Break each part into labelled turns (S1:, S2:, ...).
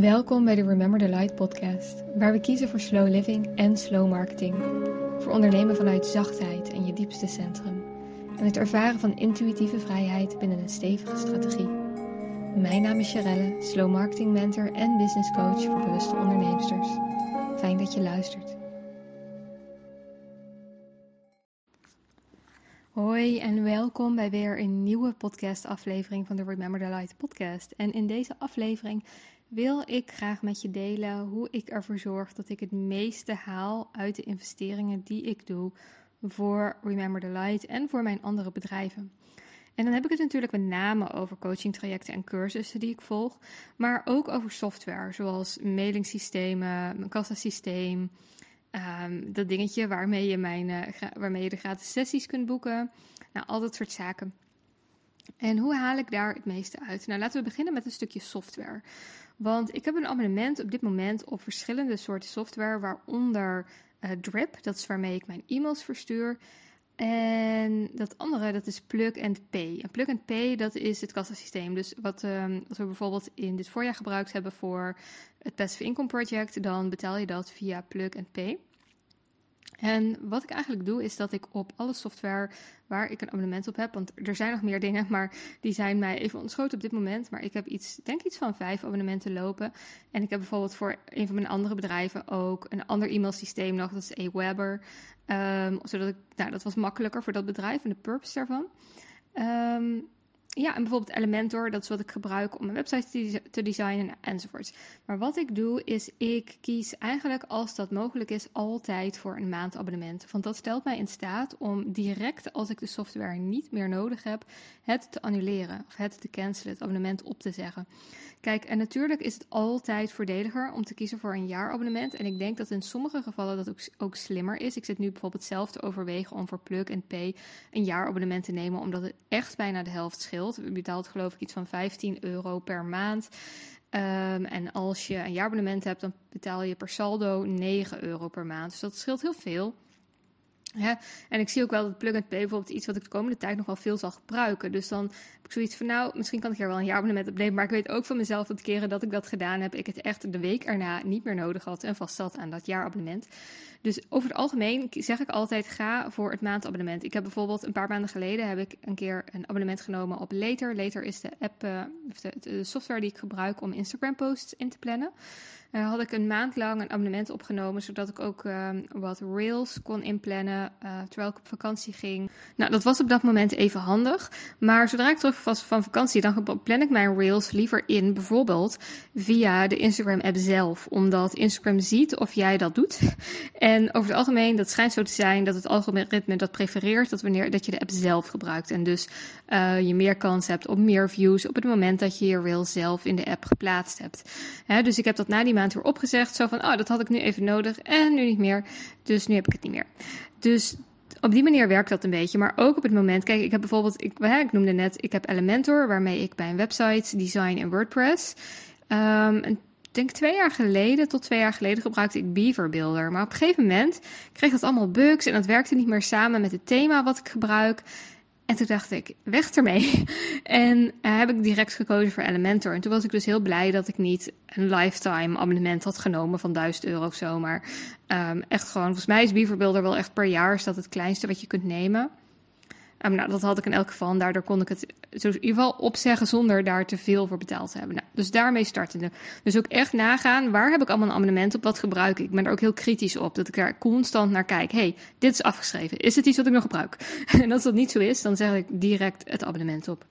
S1: Welkom bij de Remember the Light podcast, waar we kiezen voor slow living en slow marketing. Voor ondernemen vanuit zachtheid en je diepste centrum. En het ervaren van intuïtieve vrijheid binnen een stevige strategie. Mijn naam is Sharelle, slow marketing mentor en business coach voor bewuste ondernemers. Fijn dat je luistert. Hoi en welkom bij weer een nieuwe podcast aflevering van de Remember the Light podcast. En in deze aflevering wil ik graag met je delen hoe ik ervoor zorg dat ik het meeste haal uit de investeringen die ik doe voor Remember the Light en voor mijn andere bedrijven. En dan heb ik het natuurlijk met name over coachingtrajecten en cursussen die ik volg, maar ook over software zoals mailingsystemen, mijn kassasysteem, um, dat dingetje waarmee je, mijn, uh, waarmee je de gratis sessies kunt boeken, nou al dat soort zaken. En hoe haal ik daar het meeste uit? Nou, laten we beginnen met een stukje software. Want ik heb een abonnement op dit moment op verschillende soorten software, waaronder uh, Drip, dat is waarmee ik mijn e-mails verstuur. En dat andere, dat is Plug and Pay. En Plug and Pay, dat is het kassasysteem. Dus wat, um, wat we bijvoorbeeld in dit voorjaar gebruikt hebben voor het Passive Income Project, dan betaal je dat via Plug and Pay. En wat ik eigenlijk doe, is dat ik op alle software waar ik een abonnement op heb, want er zijn nog meer dingen, maar die zijn mij even ontschoten op dit moment. Maar ik heb iets, denk iets van vijf abonnementen lopen. En ik heb bijvoorbeeld voor een van mijn andere bedrijven ook een ander e-mailsysteem nog, dat is Aweber. Um, zodat ik, nou, dat was makkelijker voor dat bedrijf en de purpose daarvan. Um, ja, en bijvoorbeeld Elementor, dat is wat ik gebruik om mijn website te designen enzovoorts. Maar wat ik doe is, ik kies eigenlijk als dat mogelijk is altijd voor een maandabonnement. Want dat stelt mij in staat om direct als ik de software niet meer nodig heb, het te annuleren of het te cancelen, het abonnement op te zeggen. Kijk, en natuurlijk is het altijd voordeliger om te kiezen voor een jaarabonnement. En ik denk dat in sommige gevallen dat ook, ook slimmer is. Ik zit nu bijvoorbeeld zelf te overwegen om voor Plug and Pay een jaarabonnement te nemen, omdat het echt bijna de helft scheelt. Je betaalt geloof ik iets van 15 euro per maand. Um, en als je een jaarabonnement hebt, dan betaal je per saldo 9 euro per maand. Dus dat scheelt heel veel. En ik zie ook wel dat plug and pay bijvoorbeeld iets wat ik de komende tijd nog wel veel zal gebruiken. Dus dan heb ik zoiets van, nou, misschien kan ik er wel een jaarabonnement op nemen. Maar ik weet ook van mezelf dat de keren dat ik dat gedaan heb, ik het echt de week erna niet meer nodig had en vast zat aan dat jaarabonnement. Dus over het algemeen zeg ik altijd, ga voor het maandabonnement. Ik heb bijvoorbeeld een paar maanden geleden heb ik een keer een abonnement genomen op Later. Later is de app, uh, de, de software die ik gebruik om Instagram posts in te plannen uh, had ik een maand lang een abonnement opgenomen, zodat ik ook uh, wat rails kon inplannen uh, terwijl ik op vakantie ging. Nou, dat was op dat moment even handig. Maar zodra ik terug was van vakantie, dan plan ik mijn rails liever in, bijvoorbeeld via de Instagram-app zelf. Omdat Instagram ziet of jij dat doet. En over het algemeen, dat schijnt zo te zijn dat het algoritme dat prefereert dat wanneer dat je de app zelf gebruikt. En dus je meer kans hebt op meer views op het moment dat je je rails zelf in de app geplaatst hebt. Dus ik heb dat na die maand weer opgezegd. Zo van, oh, dat had ik nu even nodig en nu niet meer. Dus nu heb ik het niet meer. Dus op die manier werkt dat een beetje. Maar ook op het moment, kijk, ik heb bijvoorbeeld, ik, ik noemde net, ik heb Elementor, waarmee ik bij een website design in WordPress. Um, ik denk twee jaar geleden, tot twee jaar geleden, gebruikte ik Beaver Builder. Maar op een gegeven moment kreeg dat allemaal bugs en dat werkte niet meer samen met het thema wat ik gebruik. En toen dacht ik, weg ermee. En uh, heb ik direct gekozen voor Elementor. En toen was ik dus heel blij dat ik niet een lifetime abonnement had genomen van 1000 euro of zo. Maar um, echt gewoon, volgens mij is Beaver Builder wel echt per jaar is dat het kleinste wat je kunt nemen. Um, dat had ik in elk geval. Daardoor kon ik het in ieder geval opzeggen zonder daar te veel voor betaald te hebben. Nou, dus daarmee startende. Dus ook echt nagaan, waar heb ik allemaal een abonnement op? Wat gebruik ik? Ik ben er ook heel kritisch op. Dat ik er constant naar kijk. hey, dit is afgeschreven. Is het iets wat ik nog gebruik? en als dat niet zo is, dan zeg ik direct het abonnement op.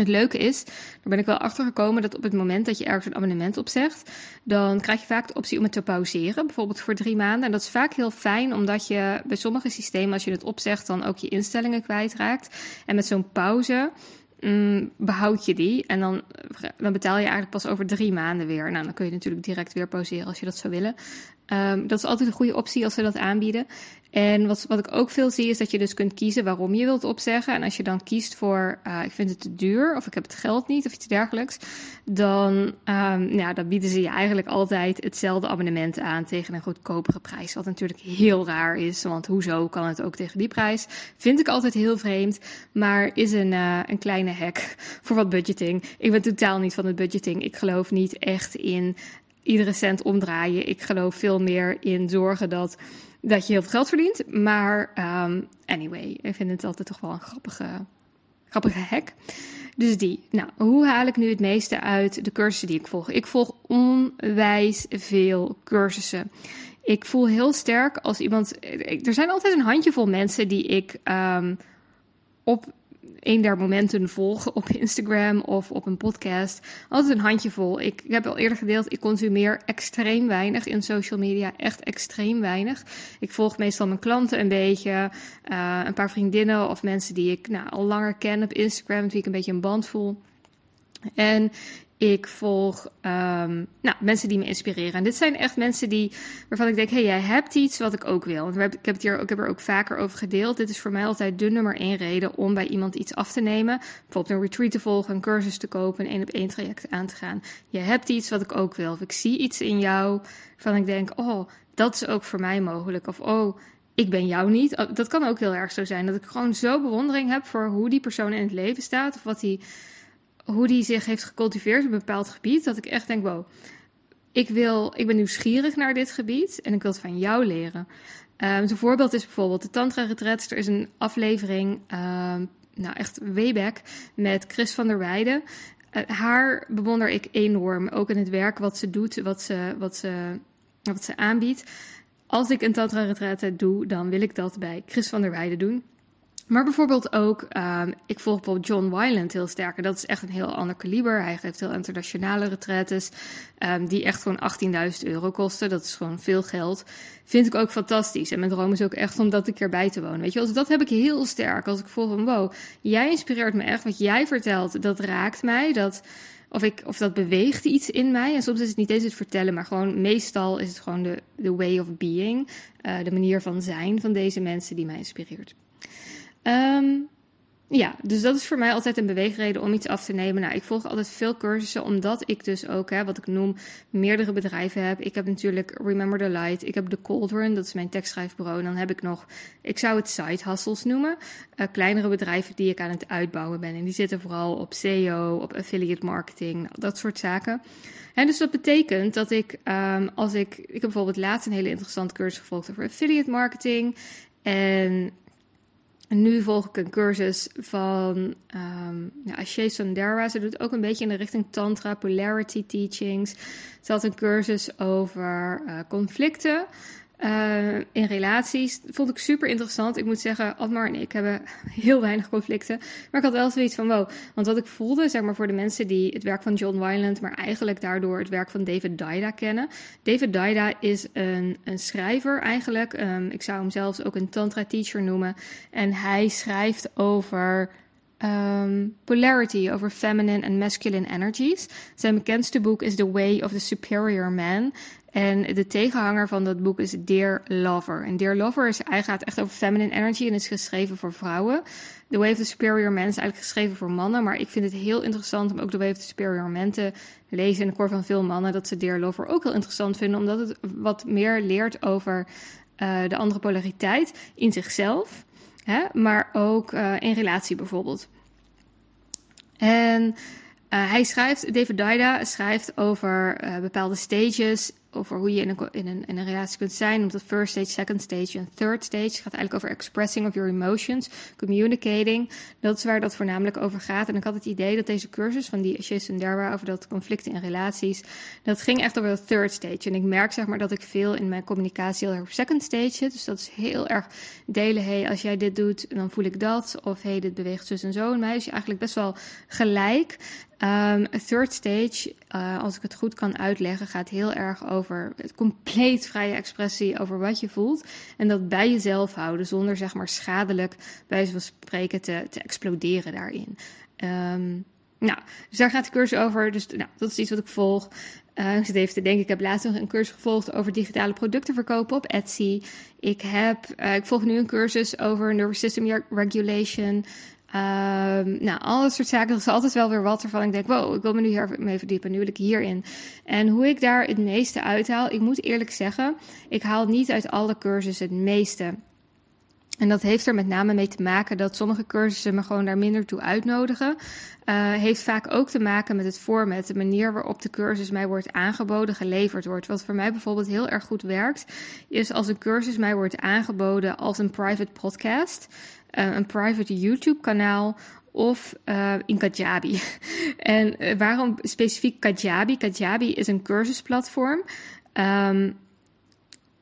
S1: Het leuke is, daar ben ik wel achter gekomen dat op het moment dat je ergens een abonnement opzegt, dan krijg je vaak de optie om het te pauzeren, bijvoorbeeld voor drie maanden. En dat is vaak heel fijn, omdat je bij sommige systemen, als je het opzegt, dan ook je instellingen kwijtraakt. En met zo'n pauze mm, behoud je die en dan, dan betaal je eigenlijk pas over drie maanden weer. Nou, dan kun je natuurlijk direct weer pauzeren als je dat zou willen. Ehm, dat is altijd een goede optie als ze dat aanbieden. En wat, wat ik ook veel zie is dat je dus kunt kiezen waarom je wilt opzeggen. En als je dan kiest voor uh, ik vind het te duur of ik heb het geld niet of iets dergelijks, dan, um, ja, dan bieden ze je eigenlijk altijd hetzelfde abonnement aan tegen een goedkopere prijs. Wat natuurlijk heel raar is, want hoezo kan het ook tegen die prijs? Vind ik altijd heel vreemd, maar is een, uh, een kleine hack voor wat budgeting. Ik ben totaal niet van het budgeting. Ik geloof niet echt in iedere cent omdraaien. Ik geloof veel meer in zorgen dat dat je heel veel geld verdient. Maar um, anyway, ik vind het altijd toch wel een grappige, grappige hack. Dus die. Nou, hoe haal ik nu het meeste uit de cursussen die ik volg? Ik volg onwijs veel cursussen. Ik voel heel sterk als iemand. Er zijn altijd een handjevol mensen die ik um, op een der momenten volgen op Instagram of op een podcast. Altijd een handjevol. Ik, ik heb al eerder gedeeld, ik consumeer extreem weinig in social media. Echt extreem weinig. Ik volg meestal mijn klanten een beetje. Uh, een paar vriendinnen of mensen die ik nou, al langer ken op Instagram. Met wie ik een beetje een band voel. En ik volg um, nou, mensen die me inspireren. En dit zijn echt mensen die, waarvan ik denk: hé, hey, jij hebt iets wat ik ook wil. Want ik heb, het hier, ik heb er ook vaker over gedeeld. Dit is voor mij altijd de nummer één reden om bij iemand iets af te nemen. Bijvoorbeeld een retreat te volgen, een cursus te kopen, een één op één traject aan te gaan. Je hebt iets wat ik ook wil. Of ik zie iets in jou waarvan ik denk: oh, dat is ook voor mij mogelijk. Of oh, ik ben jou niet. Oh, dat kan ook heel erg zo zijn. Dat ik gewoon zo bewondering heb voor hoe die persoon in het leven staat. Of wat hij hoe die zich heeft gecultiveerd op een bepaald gebied. Dat ik echt denk, wow, ik, wil, ik ben nieuwsgierig naar dit gebied en ik wil het van jou leren. Um, een voorbeeld is bijvoorbeeld de Tantra Retreats. Er is een aflevering, um, nou echt way back, met Chris van der Weijden. Uh, haar bewonder ik enorm, ook in het werk wat ze doet, wat ze, wat ze, wat ze aanbiedt. Als ik een Tantra Retreat doe, dan wil ik dat bij Chris van der Weijden doen. Maar bijvoorbeeld ook, um, ik volg bijvoorbeeld John Wyland heel sterk. Dat is echt een heel ander kaliber. Hij geeft heel internationale retretes, um, die echt gewoon 18.000 euro kosten. Dat is gewoon veel geld. Vind ik ook fantastisch. En mijn droom is ook echt om dat een keer bij te wonen. Weet je, dus dat heb ik heel sterk. Als ik voel van, wow, jij inspireert me echt. Wat jij vertelt, dat raakt mij. Dat, of, ik, of dat beweegt iets in mij. En soms is het niet eens het vertellen, maar gewoon meestal is het gewoon de, de way of being. Uh, de manier van zijn van deze mensen die mij inspireert. Um, ja, dus dat is voor mij altijd een beweegreden om iets af te nemen. Nou, ik volg altijd veel cursussen, omdat ik dus ook, hè, wat ik noem, meerdere bedrijven heb. Ik heb natuurlijk Remember the Light, ik heb The Cauldron, dat is mijn tekstschrijfbureau. En dan heb ik nog, ik zou het side hustles noemen, uh, kleinere bedrijven die ik aan het uitbouwen ben. En die zitten vooral op SEO, op affiliate marketing, nou, dat soort zaken. En dus dat betekent dat ik, um, als ik, ik heb bijvoorbeeld laatst een hele interessante cursus gevolgd over affiliate marketing. En en nu volg ik een cursus van um, ja, Sandera. Ze doet ook een beetje in de richting Tantra, Polarity Teachings. Ze had een cursus over uh, conflicten. Uh, in relaties. vond ik super interessant. Ik moet zeggen, Admar en ik hebben heel weinig conflicten. Maar ik had wel zoiets van, wow. Want wat ik voelde, zeg maar voor de mensen die het werk van John Wyland... maar eigenlijk daardoor het werk van David Daida kennen. David Daida is een, een schrijver eigenlijk. Um, ik zou hem zelfs ook een tantra teacher noemen. En hij schrijft over... Um, polarity over feminine en masculine energies. Zijn bekendste boek is The Way of the Superior Man. En de tegenhanger van dat boek is Dear Lover. En Dear Lover is, hij gaat echt over feminine energy en is geschreven voor vrouwen. The Way of the Superior Man is eigenlijk geschreven voor mannen. Maar ik vind het heel interessant om ook The Way of the Superior Man te lezen. En ik hoor van veel mannen dat ze Dear Lover ook heel interessant vinden. Omdat het wat meer leert over uh, de andere polariteit in zichzelf. Hè, maar ook uh, in relatie bijvoorbeeld. En uh, hij schrijft, David Daida schrijft over bepaalde stages over hoe je in een, in, een, in een relatie kunt zijn. De first stage, second stage en third stage. Gaat eigenlijk over expressing of your emotions, communicating. Dat is waar dat voornamelijk over gaat. En ik had het idee dat deze cursus van die Ashe Sundarwa over dat conflicten in relaties, dat ging echt over de third stage. En ik merk zeg maar dat ik veel in mijn communicatie heel erg op second stage. Dus dat is heel erg delen, hey, als jij dit doet, dan voel ik dat. Of hey, dit beweegt zus en zo in mij. Dus je eigenlijk best wel gelijk. Um, third stage, uh, als ik het goed kan uitleggen, gaat heel erg over het compleet vrije expressie over wat je voelt. En dat bij jezelf houden, zonder zeg maar schadelijk, bij van spreken, te, te exploderen daarin. Um, nou, dus daar gaat de cursus over. Dus nou, dat is iets wat ik volg. Uh, ik zit even te denken, ik heb laatst nog een cursus gevolgd over digitale producten verkopen op Etsy. Ik, heb, uh, ik volg nu een cursus over nervous system regulation. Um, nou, al dat soort zaken. Er is altijd wel weer wat ervan ik denk, wow, ik wil me nu hier mee verdiepen. Nu wil ik hierin. En hoe ik daar het meeste uithaal, ik moet eerlijk zeggen, ik haal niet uit alle cursussen het meeste. En dat heeft er met name mee te maken dat sommige cursussen me gewoon daar minder toe uitnodigen. Uh, heeft vaak ook te maken met het format, de manier waarop de cursus mij wordt aangeboden, geleverd wordt. Wat voor mij bijvoorbeeld heel erg goed werkt, is als een cursus mij wordt aangeboden als een private podcast, een private YouTube-kanaal of uh, in Kajabi. en waarom specifiek Kajabi? Kajabi is een cursusplatform. Um,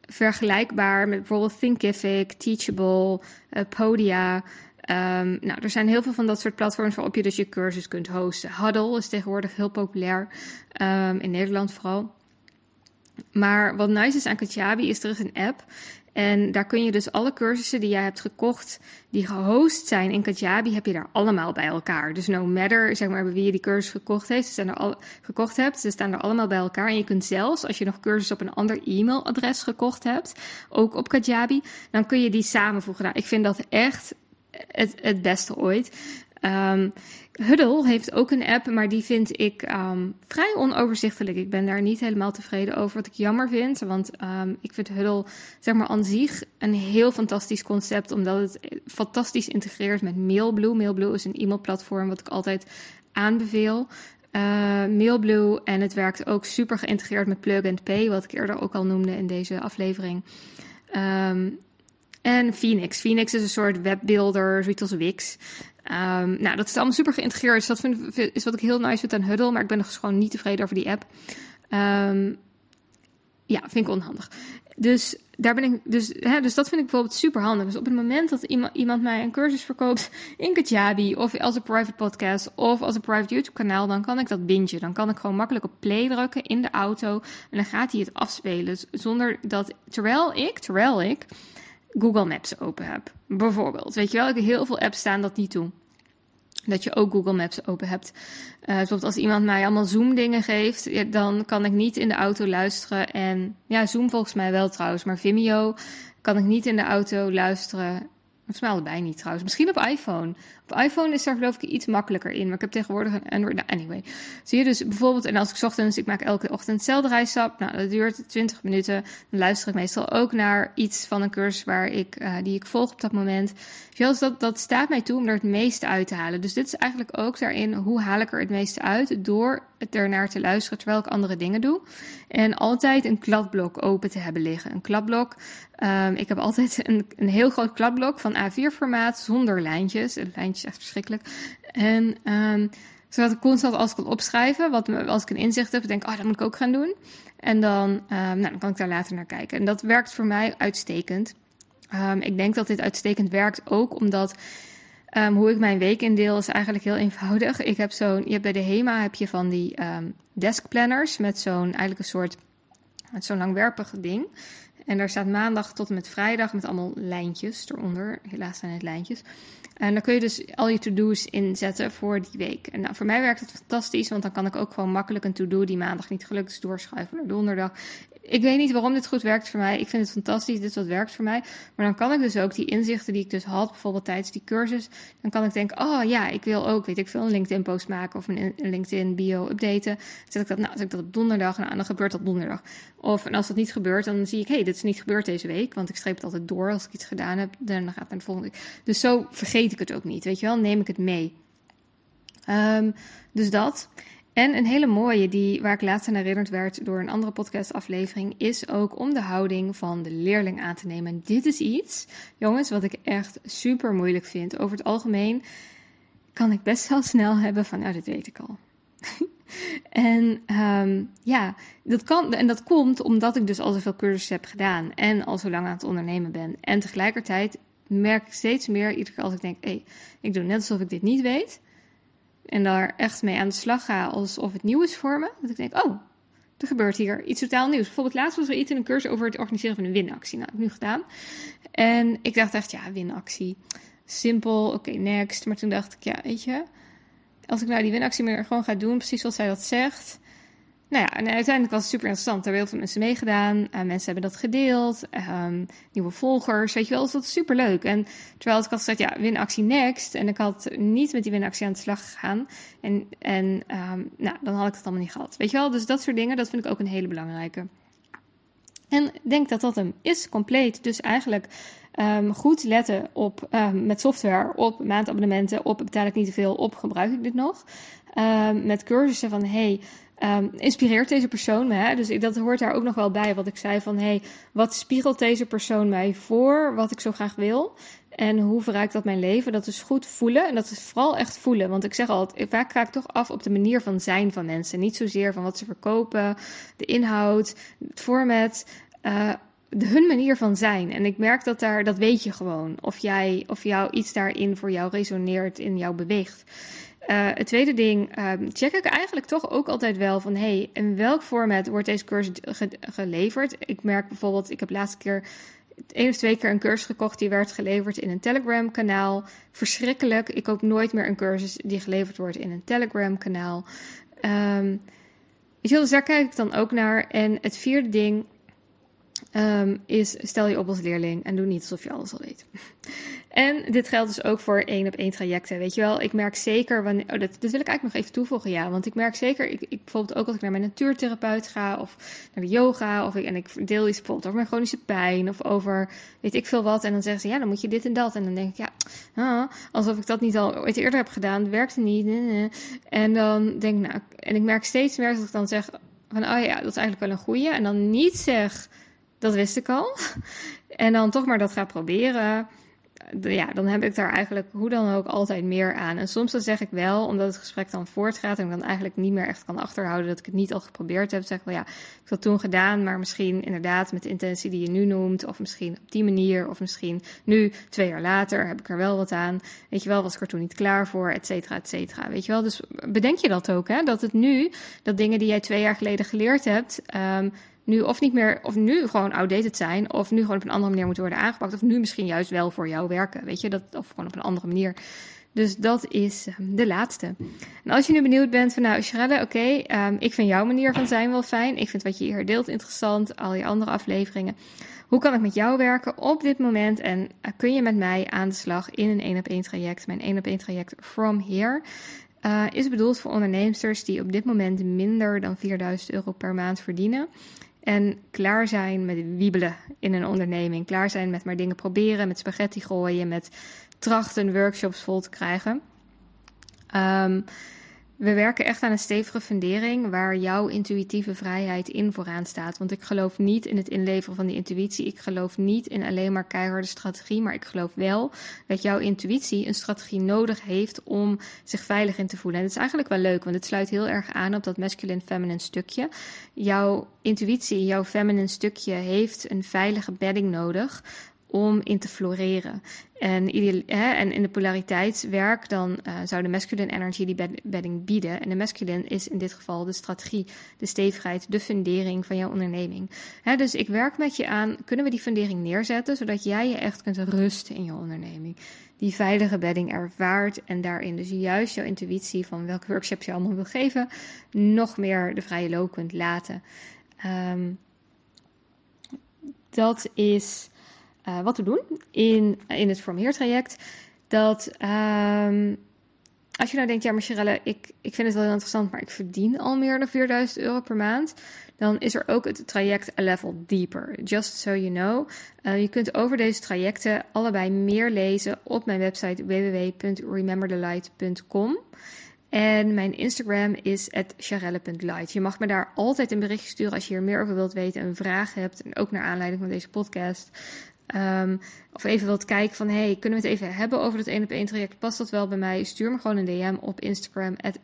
S1: vergelijkbaar met bijvoorbeeld Thinkific, Teachable, Podia. Um, nou, er zijn heel veel van dat soort platforms waarop je dus je cursus kunt hosten. Huddle is tegenwoordig heel populair, um, in Nederland vooral. Maar wat nice is aan Kajabi is er is een app en daar kun je dus alle cursussen die jij hebt gekocht, die gehost zijn in Kajabi, heb je daar allemaal bij elkaar. Dus no matter zeg maar, wie je die cursus gekocht heeft, ze staan er al, gekocht hebt, ze staan er allemaal bij elkaar. En je kunt zelfs, als je nog cursus op een ander e-mailadres gekocht hebt, ook op Kajabi, dan kun je die samenvoegen. Nou, ik vind dat echt het, het beste ooit. Um, Huddle heeft ook een app, maar die vind ik um, vrij onoverzichtelijk. Ik ben daar niet helemaal tevreden over, wat ik jammer vind. Want um, ik vind Huddle, zeg maar aan zich, een heel fantastisch concept. Omdat het fantastisch integreert met Mailblue. Mailblue is een e-mailplatform wat ik altijd aanbeveel. Uh, Mailblue en het werkt ook super geïntegreerd met Plug and Pay, wat ik eerder ook al noemde in deze aflevering. Um, en Phoenix. Phoenix is een soort webbuilder, zoiets als Wix. Um, nou, dat is allemaal super geïntegreerd. Dus dat vind, is wat ik heel nice vind aan Huddle. Maar ik ben nog gewoon niet tevreden over die app. Um, ja, vind ik onhandig. Dus, daar ben ik, dus, hè, dus dat vind ik bijvoorbeeld super handig. Dus op het moment dat iemand, iemand mij een cursus verkoopt in Kajabi, of als een private podcast, of als een private YouTube kanaal, dan kan ik dat bingen. Dan kan ik gewoon makkelijk op play drukken in de auto. En dan gaat hij het afspelen. Zonder dat, terwijl ik, terwijl ik Google Maps open heb. Bijvoorbeeld. Weet je wel, heel veel apps staan dat niet toe. Dat je ook Google Maps open hebt. Uh, bijvoorbeeld als iemand mij allemaal Zoom dingen geeft, dan kan ik niet in de auto luisteren. En ja, Zoom volgens mij wel trouwens, maar Vimeo kan ik niet in de auto luisteren Volgens mij allebei niet trouwens. Misschien op iPhone. Op iPhone is daar geloof ik iets makkelijker in. Maar ik heb tegenwoordig een Android. Nou, anyway. Zie je dus bijvoorbeeld, en als ik ochtends, ik maak elke ochtend hetzelfde rijstap. Nou, dat duurt 20 minuten. Dan luister ik meestal ook naar iets van een cursus waar ik, uh, die ik volg op dat moment. Dus dat, dat staat mij toe om er het meeste uit te halen. Dus dit is eigenlijk ook daarin, hoe haal ik er het meeste uit? Door het ernaar te luisteren terwijl ik andere dingen doe. En altijd een kladblok open te hebben liggen. Een kladblok. Um, ik heb altijd een, een heel groot kladblok van A4-formaat zonder lijntjes. Lijntjes echt verschrikkelijk. En um, zodat ik constant ik kan opschrijven, wat als ik een inzicht heb, denk ik, oh, dat moet ik ook gaan doen. En dan, um, nou, dan kan ik daar later naar kijken. En dat werkt voor mij uitstekend. Ik denk dat dit uitstekend werkt ook omdat hoe ik mijn week indeel is eigenlijk heel eenvoudig. Ik heb zo'n, je bij de HEMA heb je van die deskplanners met zo'n eigenlijk een soort zo'n langwerpig ding. En daar staat maandag tot en met vrijdag met allemaal lijntjes eronder. Helaas zijn het lijntjes. En dan kun je dus al je to-do's inzetten voor die week. En nou, voor mij werkt het fantastisch, want dan kan ik ook gewoon makkelijk een to-do die maandag niet gelukt is doorschuiven naar donderdag. Ik weet niet waarom dit goed werkt voor mij. Ik vind het fantastisch, dit is wat werkt voor mij. Maar dan kan ik dus ook die inzichten die ik dus had, bijvoorbeeld tijdens die cursus, dan kan ik denken, oh ja, ik wil ook, weet ik veel, een LinkedIn post maken of een LinkedIn bio updaten. Zet ik dat, nou, zet ik dat op donderdag, nou, dan gebeurt dat donderdag. Of en als dat niet gebeurt, dan zie ik, hé, hey, dit is niet gebeurd deze week, want ik streep het altijd door als ik iets gedaan heb, dan gaat het naar de volgende. Dus zo vergeet ik het ook niet, weet je wel, neem ik het mee. Um, dus dat. En een hele mooie, die, waar ik laatst aan herinnerd werd door een andere podcastaflevering, is ook om de houding van de leerling aan te nemen. En dit is iets, jongens, wat ik echt super moeilijk vind. Over het algemeen kan ik best wel snel hebben van, nou, dit weet ik al. en um, ja, dat kan, en dat komt omdat ik dus al zoveel cursussen heb gedaan en al zo lang aan het ondernemen ben. En tegelijkertijd merk ik steeds meer, iedere keer als ik denk, hé, ik doe net alsof ik dit niet weet en daar echt mee aan de slag ga alsof het nieuw is voor me. Dat ik denk, oh, er gebeurt hier iets totaal nieuws. Bijvoorbeeld laatst was er iets in een cursus over het organiseren van een winactie. Nou, dat heb ik nu gedaan. En ik dacht echt, ja, winactie. Simpel, oké, next. Maar toen dacht ik, ja, weet je, als ik nou die winactie meer gewoon ga doen, precies zoals zij dat zegt, nou ja, en uiteindelijk was het super interessant. Er hebben heel veel mensen meegedaan. Uh, mensen hebben dat gedeeld. Um, nieuwe volgers. Weet je wel, dus dat is super leuk. En terwijl ik had gezegd, ja, winactie next. En ik had niet met die winactie aan de slag gegaan. En, en um, nou, dan had ik het allemaal niet gehad. Weet je wel, dus dat soort dingen, dat vind ik ook een hele belangrijke. En denk dat dat hem is, compleet. Dus eigenlijk um, goed letten op met software, op maandabonnementen, op betaal ik niet te veel, op gebruik ik dit nog. Met cursussen van hey, Um, inspireert deze persoon me? Hè? Dus dat hoort daar ook nog wel bij. Wat ik zei van, hey, wat spiegelt deze persoon mij voor? Wat ik zo graag wil? En hoe verrijkt dat mijn leven? Dat is goed voelen. En dat is vooral echt voelen. Want ik zeg altijd, vaak ga ik toch af op de manier van zijn van mensen. Niet zozeer van wat ze verkopen, de inhoud, het format. Uh, de, hun manier van zijn. En ik merk dat daar, dat weet je gewoon. Of jij, of jou iets daarin voor jou resoneert, in jou beweegt. Uh, het tweede ding, um, check ik eigenlijk toch ook altijd wel van... hey, in welk format wordt deze cursus ge geleverd? Ik merk bijvoorbeeld, ik heb laatste keer... één of twee keer een cursus gekocht die werd geleverd in een Telegram-kanaal. Verschrikkelijk. Ik koop nooit meer een cursus die geleverd wordt in een Telegram-kanaal. Um, dus daar kijk ik dan ook naar. En het vierde ding, um, is stel je op als leerling en doe niet alsof je alles al weet. en dit geldt dus ook voor één op één trajecten. Weet je wel, ik merk zeker wanneer. Oh, dat, wil ik eigenlijk nog even toevoegen. Ja, want ik merk zeker, ik, ik, bijvoorbeeld ook als ik naar mijn natuurtherapeut ga of naar de yoga of ik, en ik deel iets bijvoorbeeld over mijn chronische pijn of over weet ik veel wat. En dan zeggen ze ja, dan moet je dit en dat. En dan denk ik ja, alsof ik dat niet al ooit eerder heb gedaan, werkte niet. En dan denk ik, nou, en ik merk steeds meer dat ik dan zeg van oh ja, dat is eigenlijk wel een goeie. En dan niet zeg dat wist ik al. En dan toch maar dat gaan proberen. Ja, dan heb ik daar eigenlijk hoe dan ook altijd meer aan. En soms dan zeg ik wel, omdat het gesprek dan voortgaat en ik dan eigenlijk niet meer echt kan achterhouden dat ik het niet al geprobeerd heb. Zeg ik wel ja, ik heb dat toen gedaan, maar misschien inderdaad met de intentie die je nu noemt. Of misschien op die manier. Of misschien nu, twee jaar later, heb ik er wel wat aan. Weet je wel, was ik er toen niet klaar voor, et cetera, et cetera. Weet je wel, dus bedenk je dat ook, hè? Dat het nu, dat dingen die jij twee jaar geleden geleerd hebt. Um, nu of niet meer, of nu gewoon outdated zijn, of nu gewoon op een andere manier moeten worden aangepakt, of nu misschien juist wel voor jou werken, weet je, dat, of gewoon op een andere manier. Dus dat is ehm, de laatste. En als je nu benieuwd bent van, nou, Shrelle, oké, um, ik vind jouw manier van zijn wel fijn. Ik vind wat je hier deelt interessant, al je andere afleveringen. Hoe kan ik met jou werken op dit moment? En uh, kun je met mij aan de slag in een 1 op 1 traject? Mijn 1 op 1 traject From Here. Uh, is bedoeld voor ondernemers die op dit moment minder dan 4000 euro per maand verdienen. En klaar zijn met wiebelen in een onderneming. Klaar zijn met maar dingen proberen, met spaghetti gooien, met trachten workshops vol te krijgen. Um, we werken echt aan een stevige fundering waar jouw intuïtieve vrijheid in vooraan staat. Want ik geloof niet in het inleveren van die intuïtie. Ik geloof niet in alleen maar keiharde strategie. Maar ik geloof wel dat jouw intuïtie een strategie nodig heeft om zich veilig in te voelen. En het is eigenlijk wel leuk, want het sluit heel erg aan op dat masculine-feminine stukje. Jouw intuïtie, jouw feminine stukje heeft een veilige bedding nodig om in te floreren. En, hè, en in de polariteitswerk dan uh, zou de masculine energy die bedding bieden. En de masculine is in dit geval de strategie, de stevigheid, de fundering van jouw onderneming. Hè, dus ik werk met je aan, kunnen we die fundering neerzetten, zodat jij je echt kunt rusten in je onderneming. Die veilige bedding ervaart en daarin dus juist jouw intuïtie van welke workshops je allemaal wil geven, nog meer de vrije loop kunt laten. Um, dat is uh, wat te doen in, in het From traject. Dat um, als je nou denkt, ja maar Charelle, ik, ik vind het wel heel interessant, maar ik verdien al meer dan 4000 euro per maand. Dan is er ook het traject A Level Deeper. Just so you know. Uh, je kunt over deze trajecten allebei meer lezen op mijn website www.rememberthelight.com. En mijn Instagram is charelle.light. Je mag me daar altijd een berichtje sturen als je hier meer over wilt weten, een vraag hebt. En ook naar aanleiding van deze podcast. Um, of even wilt kijken van, hey, kunnen we het even hebben over dat 1 op 1 traject? Past dat wel bij mij? Stuur me gewoon een DM op Instagram, at.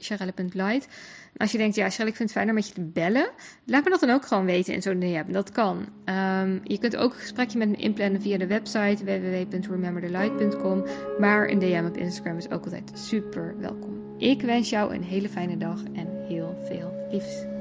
S1: Als je denkt, ja, Charelle, ik vind het fijner met je te bellen. Laat me dat dan ook gewoon weten in zo'n DM. Dat kan. Um, je kunt ook een gesprekje met me inplannen via de website www.rememberthelight.com. Maar een DM op Instagram is ook altijd super welkom. Ik wens jou een hele fijne dag en heel veel liefs.